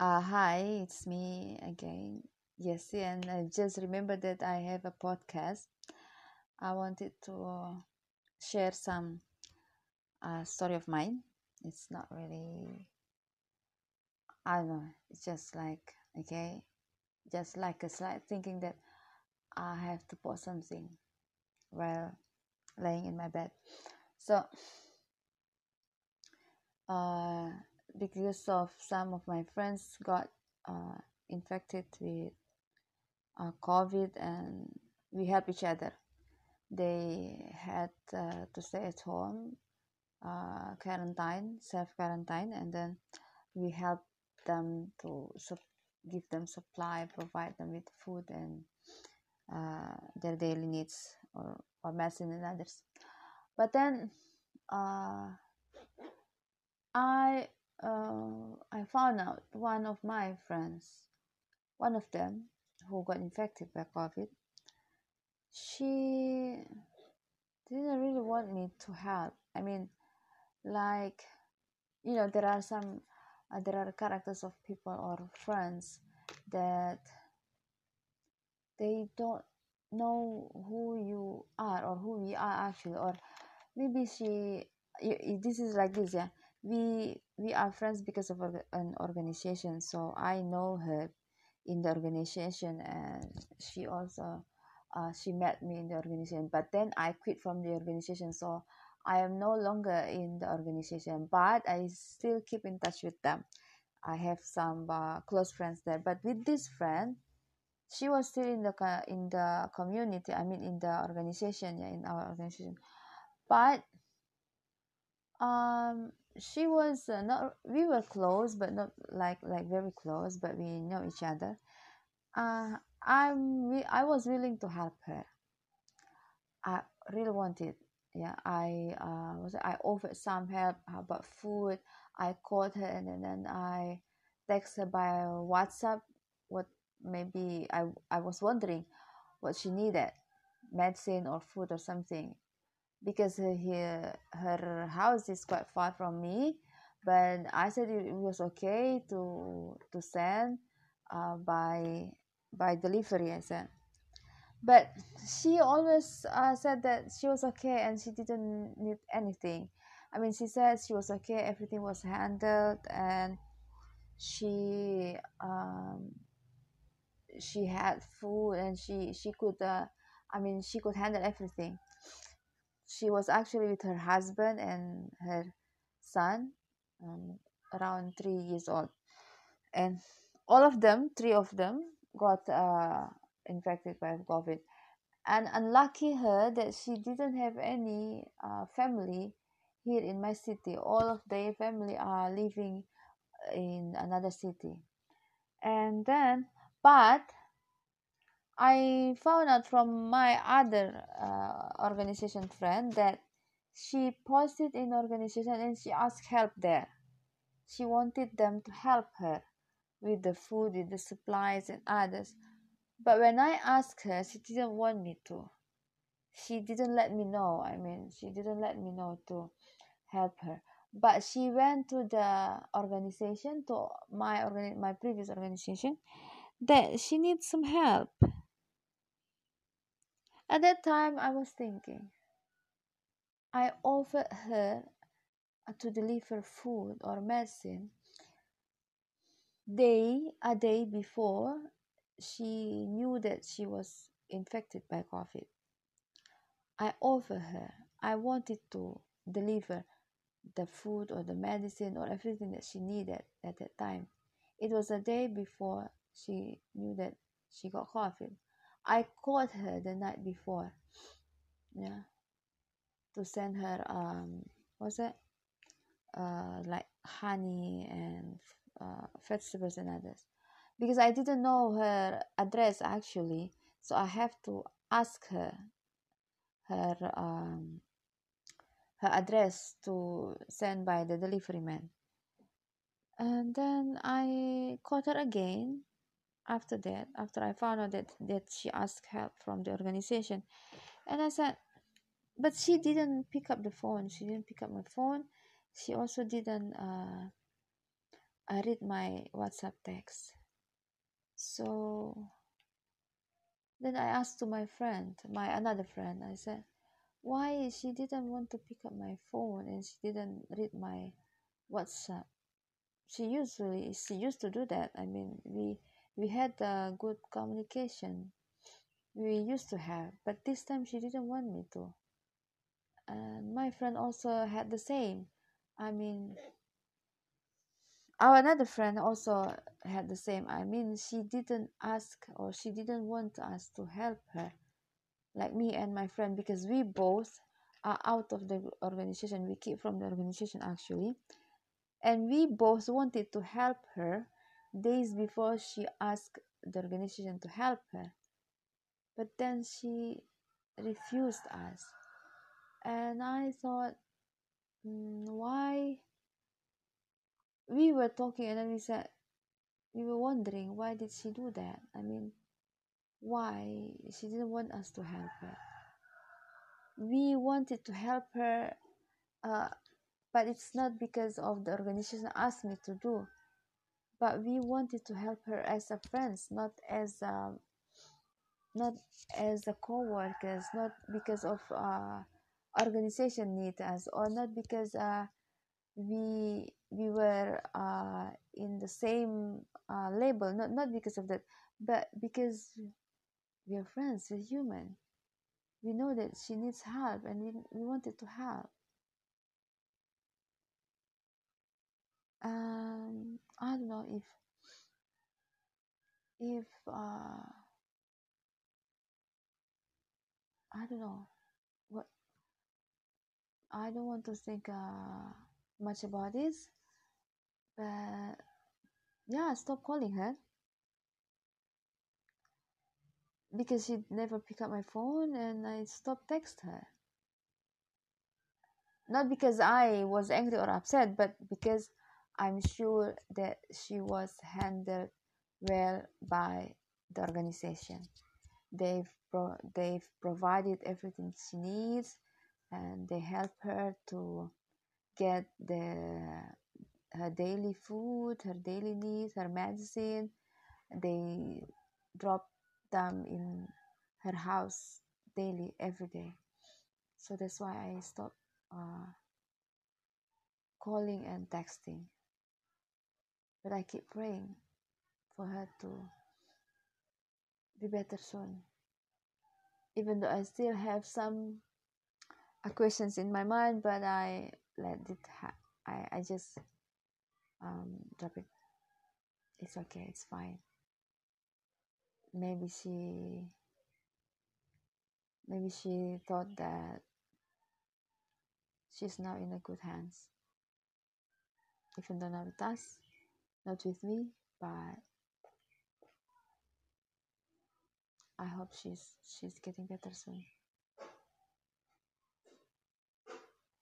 Uh, hi, it's me again. Yes, and I just remember that I have a podcast. I wanted to share some uh, story of mine. It's not really, I don't know, it's just like, okay, just like a slight thinking that I have to post something while laying in my bed. So, uh, because of some of my friends got uh, infected with uh, COVID and we help each other. They had uh, to stay at home, uh, quarantine, self quarantine, and then we help them to su- give them supply, provide them with food and uh, their daily needs or, or medicine and others. But then uh, I uh, I found out one of my friends, one of them who got infected by COVID, she didn't really want me to help. I mean, like, you know, there are some, uh, there are characters of people or friends that they don't know who you are or who we are actually, or maybe she, this is like this, yeah. We we are friends because of an organization. So I know her in the organization, and she also uh, she met me in the organization but then i quit from the organization so i am no longer in the organization but i still keep in touch with them i have some uh, close friends there but with this friend she was still in the in the community i mean in the organization yeah in our organization but um she was uh, not we were close but not like like very close but we know each other uh i'm i was willing to help her I really wanted. Yeah, I uh, was I offered some help about food. I called her and, and then I text her by WhatsApp. What maybe I I was wondering what she needed, medicine or food or something, because her her, house is quite far from me. But I said it was okay to to send uh, by by delivery. I said but she always uh, said that she was okay and she didn't need anything i mean she said she was okay everything was handled and she um, she had food and she she could uh, i mean she could handle everything she was actually with her husband and her son um, around three years old and all of them three of them got uh, infected by COVID. And unlucky her that she didn't have any uh, family here in my city. All of their family are living in another city. And then, but I found out from my other uh, organization friend that she posted in organization and she asked help there. She wanted them to help her with the food, with the supplies and others. But when I asked her, she didn't want me to. She didn't let me know. I mean, she didn't let me know to help her. But she went to the organization, to my organi- my previous organization, that she needs some help. At that time, I was thinking, I offered her uh, to deliver food or medicine day a day before she knew that she was infected by COVID. I offered her, I wanted to deliver the food or the medicine or everything that she needed at that time. It was a day before she knew that she got COVID. I called her the night before, yeah, to send her um, what's it, uh, like honey and uh, vegetables and others because I didn't know her address actually, so I have to ask her her um, her address to send by the delivery man. And then I called her again after that, after I found out that, that she asked help from the organization. And I said, but she didn't pick up the phone. She didn't pick up my phone. She also didn't uh, I read my WhatsApp text. So then I asked to my friend, my another friend, I said, why she didn't want to pick up my phone and she didn't read my WhatsApp. She usually she used to do that. I mean, we we had a good communication. We used to have, but this time she didn't want me to. And my friend also had the same. I mean, our another friend also had the same. I mean, she didn't ask or she didn't want us to help her, like me and my friend, because we both are out of the organization. We keep from the organization actually, and we both wanted to help her days before she asked the organization to help her, but then she refused us, and I thought, mm, why? we were talking and then we said we were wondering why did she do that? I mean why? She didn't want us to help her. We wanted to help her uh, but it's not because of the organization asked me to do but we wanted to help her as a friends not as a, not as a co-workers not because of uh, organization need us or not because uh, we we were uh, in the same uh, label not not because of that but because we are friends we're human. We know that she needs help and we, we wanted to help um i don't know if if uh i don't know what i don't want to think uh much about this but yeah stop calling her because she never pick up my phone and I stopped text her. Not because I was angry or upset, but because I'm sure that she was handled well by the organization. They've pro- they've provided everything she needs, and they help her to get the her daily food, her daily needs, her medicine. They drop them in her house daily every day so that's why i stopped uh, calling and texting but i keep praying for her to be better soon. Even though i still have some uh, questions in my mind but i let it ha- I, I just um, drop it. It's okay it's fine. Maybe she maybe she thought that she's now in a good hands. Even though not with us not with me but i hope she's she's getting better soon